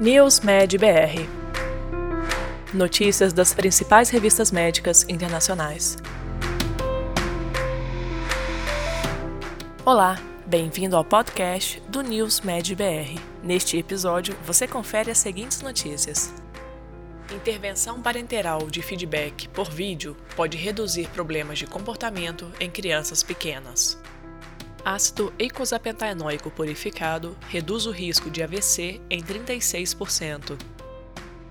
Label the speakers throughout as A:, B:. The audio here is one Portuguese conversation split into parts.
A: News Med BR. Notícias das principais revistas médicas internacionais. Olá, bem-vindo ao podcast do News Med BR. Neste episódio, você confere as seguintes notícias. Intervenção parenteral de feedback por vídeo pode reduzir problemas de comportamento em crianças pequenas. Ácido eicosapentaenoico purificado reduz o risco de AVC em 36%.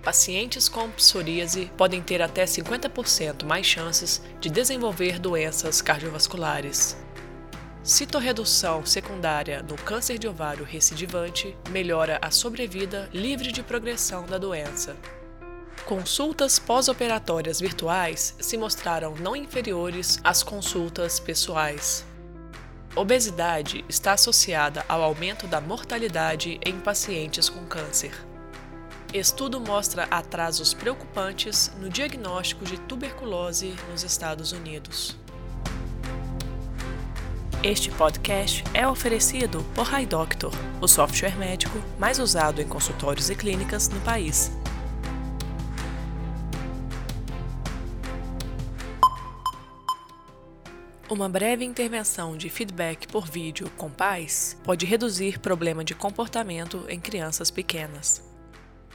A: Pacientes com psoríase podem ter até 50% mais chances de desenvolver doenças cardiovasculares. Citorredução secundária no câncer de ovário recidivante melhora a sobrevida livre de progressão da doença. Consultas pós-operatórias virtuais se mostraram não inferiores às consultas pessoais. Obesidade está associada ao aumento da mortalidade em pacientes com câncer. Estudo mostra atrasos preocupantes no diagnóstico de tuberculose nos Estados Unidos. Este podcast é oferecido por HiDoctor, o software médico mais usado em consultórios e clínicas no país. Uma breve intervenção de feedback por vídeo com pais pode reduzir problema de comportamento em crianças pequenas.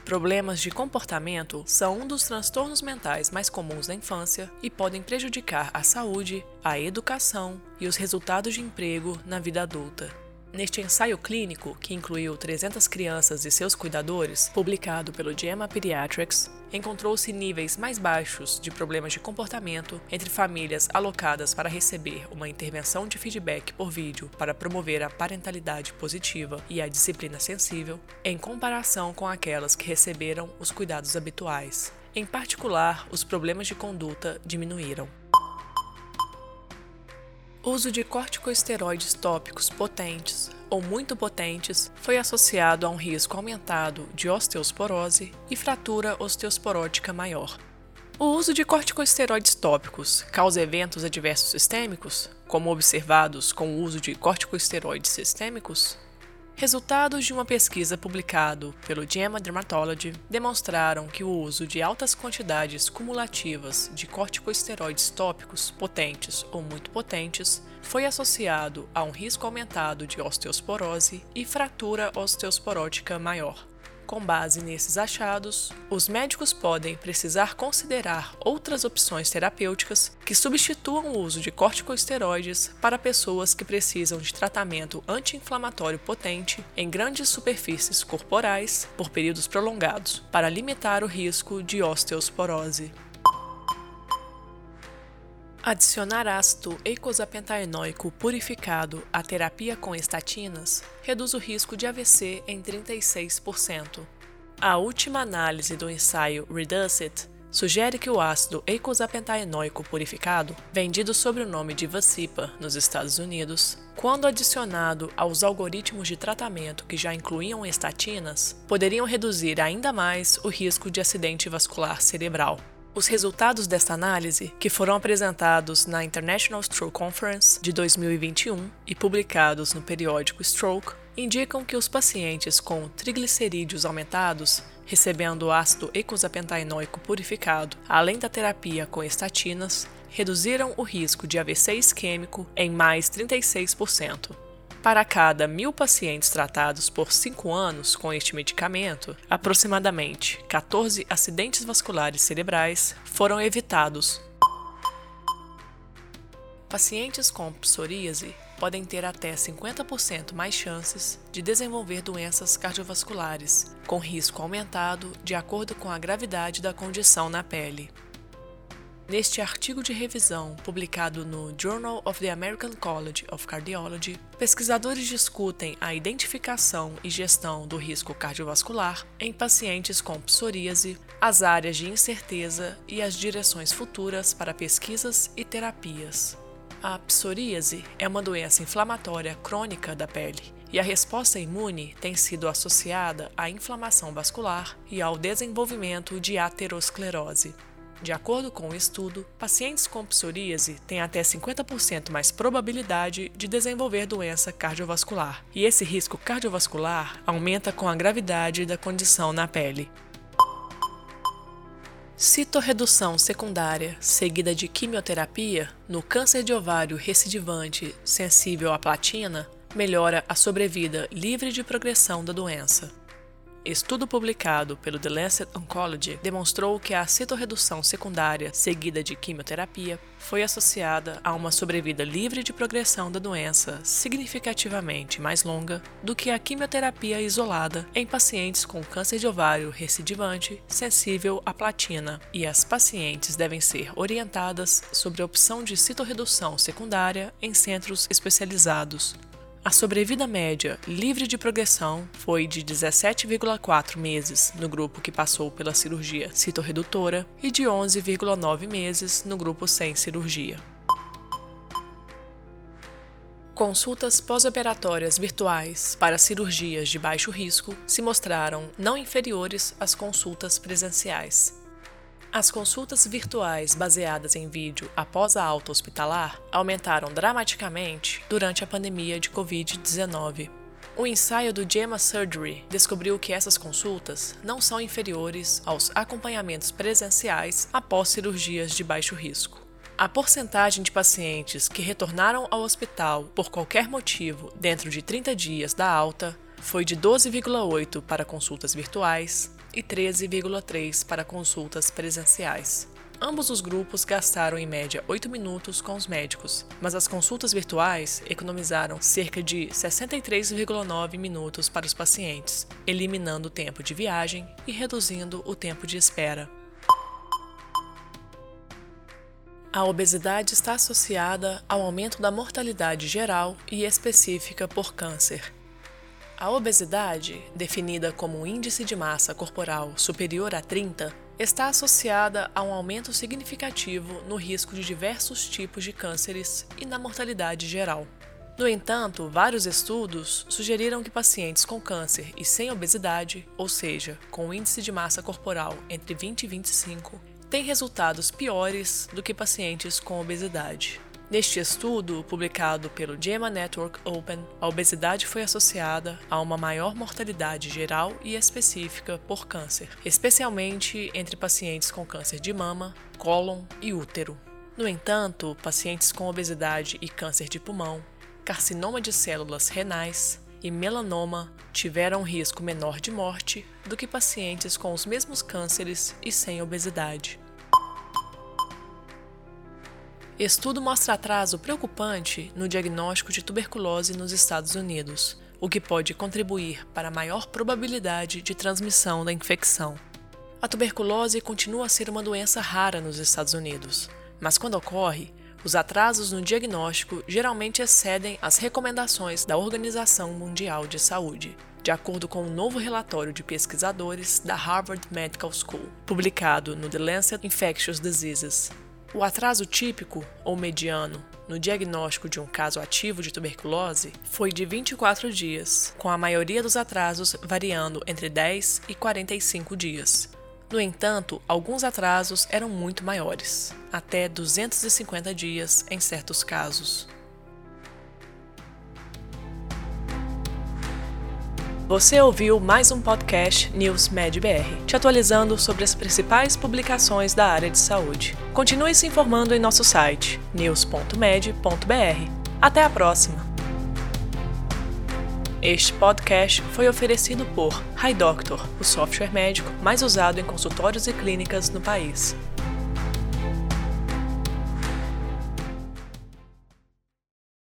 A: Problemas de comportamento são um dos transtornos mentais mais comuns na infância e podem prejudicar a saúde, a educação e os resultados de emprego na vida adulta. Neste ensaio clínico, que incluiu 300 crianças e seus cuidadores, publicado pelo JAMA Pediatrics, encontrou-se níveis mais baixos de problemas de comportamento entre famílias alocadas para receber uma intervenção de feedback por vídeo para promover a parentalidade positiva e a disciplina sensível, em comparação com aquelas que receberam os cuidados habituais. Em particular, os problemas de conduta diminuíram. Uso de corticosteroides tópicos potentes ou muito potentes foi associado a um risco aumentado de osteosporose e fratura osteosporótica maior. O uso de corticosteroides tópicos causa eventos adversos sistêmicos, como observados com o uso de corticosteroides sistêmicos? Resultados de uma pesquisa publicado pelo JAMA Dermatology demonstraram que o uso de altas quantidades cumulativas de corticosteroides tópicos potentes ou muito potentes foi associado a um risco aumentado de osteosporose e fratura osteosporótica maior. Com base nesses achados, os médicos podem precisar considerar outras opções terapêuticas que substituam o uso de corticosteroides para pessoas que precisam de tratamento anti-inflamatório potente em grandes superfícies corporais por períodos prolongados, para limitar o risco de osteosporose. Adicionar ácido eicosapentaenoico purificado à terapia com estatinas reduz o risco de AVC em 36%. A última análise do ensaio Reducit sugere que o ácido eicosapentaenoico purificado, vendido sob o nome de Vasipa nos Estados Unidos, quando adicionado aos algoritmos de tratamento que já incluíam estatinas, poderiam reduzir ainda mais o risco de acidente vascular cerebral. Os resultados desta análise, que foram apresentados na International Stroke Conference de 2021 e publicados no periódico Stroke, indicam que os pacientes com triglicerídeos aumentados, recebendo ácido eicosapentaenoico purificado, além da terapia com estatinas, reduziram o risco de AVC isquêmico em mais 36%. Para cada mil pacientes tratados por 5 anos com este medicamento, aproximadamente 14 acidentes vasculares cerebrais foram evitados. Pacientes com psoríase podem ter até 50% mais chances de desenvolver doenças cardiovasculares, com risco aumentado de acordo com a gravidade da condição na pele. Neste artigo de revisão, publicado no Journal of the American College of Cardiology, pesquisadores discutem a identificação e gestão do risco cardiovascular em pacientes com psoríase, as áreas de incerteza e as direções futuras para pesquisas e terapias. A psoríase é uma doença inflamatória crônica da pele e a resposta imune tem sido associada à inflamação vascular e ao desenvolvimento de aterosclerose. De acordo com o estudo, pacientes com psoríase têm até 50% mais probabilidade de desenvolver doença cardiovascular, e esse risco cardiovascular aumenta com a gravidade da condição na pele. Citorredução secundária, seguida de quimioterapia, no câncer de ovário recidivante sensível à platina, melhora a sobrevida livre de progressão da doença. Estudo publicado pelo The Lancet Oncology demonstrou que a citorredução secundária seguida de quimioterapia foi associada a uma sobrevida livre de progressão da doença significativamente mais longa do que a quimioterapia isolada em pacientes com câncer de ovário recidivante sensível à platina, e as pacientes devem ser orientadas sobre a opção de citorredução secundária em centros especializados a sobrevida média livre de progressão foi de 17,4 meses no grupo que passou pela cirurgia citorredutora e de 11,9 meses no grupo sem cirurgia. Consultas pós-operatórias virtuais para cirurgias de baixo risco se mostraram não inferiores às consultas presenciais. As consultas virtuais baseadas em vídeo após a alta hospitalar aumentaram dramaticamente durante a pandemia de Covid-19. O ensaio do JAMA Surgery descobriu que essas consultas não são inferiores aos acompanhamentos presenciais após cirurgias de baixo risco. A porcentagem de pacientes que retornaram ao hospital por qualquer motivo dentro de 30 dias da alta foi de 12,8 para consultas virtuais e 13,3 para consultas presenciais. Ambos os grupos gastaram em média 8 minutos com os médicos, mas as consultas virtuais economizaram cerca de 63,9 minutos para os pacientes, eliminando o tempo de viagem e reduzindo o tempo de espera. A obesidade está associada ao aumento da mortalidade geral e específica por câncer, a obesidade, definida como um índice de massa corporal superior a 30, está associada a um aumento significativo no risco de diversos tipos de cânceres e na mortalidade geral. No entanto, vários estudos sugeriram que pacientes com câncer e sem obesidade, ou seja, com índice de massa corporal entre 20 e 25, têm resultados piores do que pacientes com obesidade. Neste estudo, publicado pelo JAMA Network Open, a obesidade foi associada a uma maior mortalidade geral e específica por câncer, especialmente entre pacientes com câncer de mama, cólon e útero. No entanto, pacientes com obesidade e câncer de pulmão, carcinoma de células renais e melanoma tiveram risco menor de morte do que pacientes com os mesmos cânceres e sem obesidade. Estudo mostra atraso preocupante no diagnóstico de tuberculose nos Estados Unidos, o que pode contribuir para maior probabilidade de transmissão da infecção. A tuberculose continua a ser uma doença rara nos Estados Unidos, mas quando ocorre, os atrasos no diagnóstico geralmente excedem as recomendações da Organização Mundial de Saúde, de acordo com um novo relatório de pesquisadores da Harvard Medical School, publicado no The Lancet Infectious Diseases. O atraso típico ou mediano no diagnóstico de um caso ativo de tuberculose foi de 24 dias, com a maioria dos atrasos variando entre 10 e 45 dias. No entanto, alguns atrasos eram muito maiores, até 250 dias em certos casos. Você ouviu mais um podcast News Med BR, te atualizando sobre as principais publicações da área de saúde. Continue se informando em nosso site news.med.br. Até a próxima! Este podcast foi oferecido por HiDoctor, o software médico mais usado em consultórios e clínicas no país.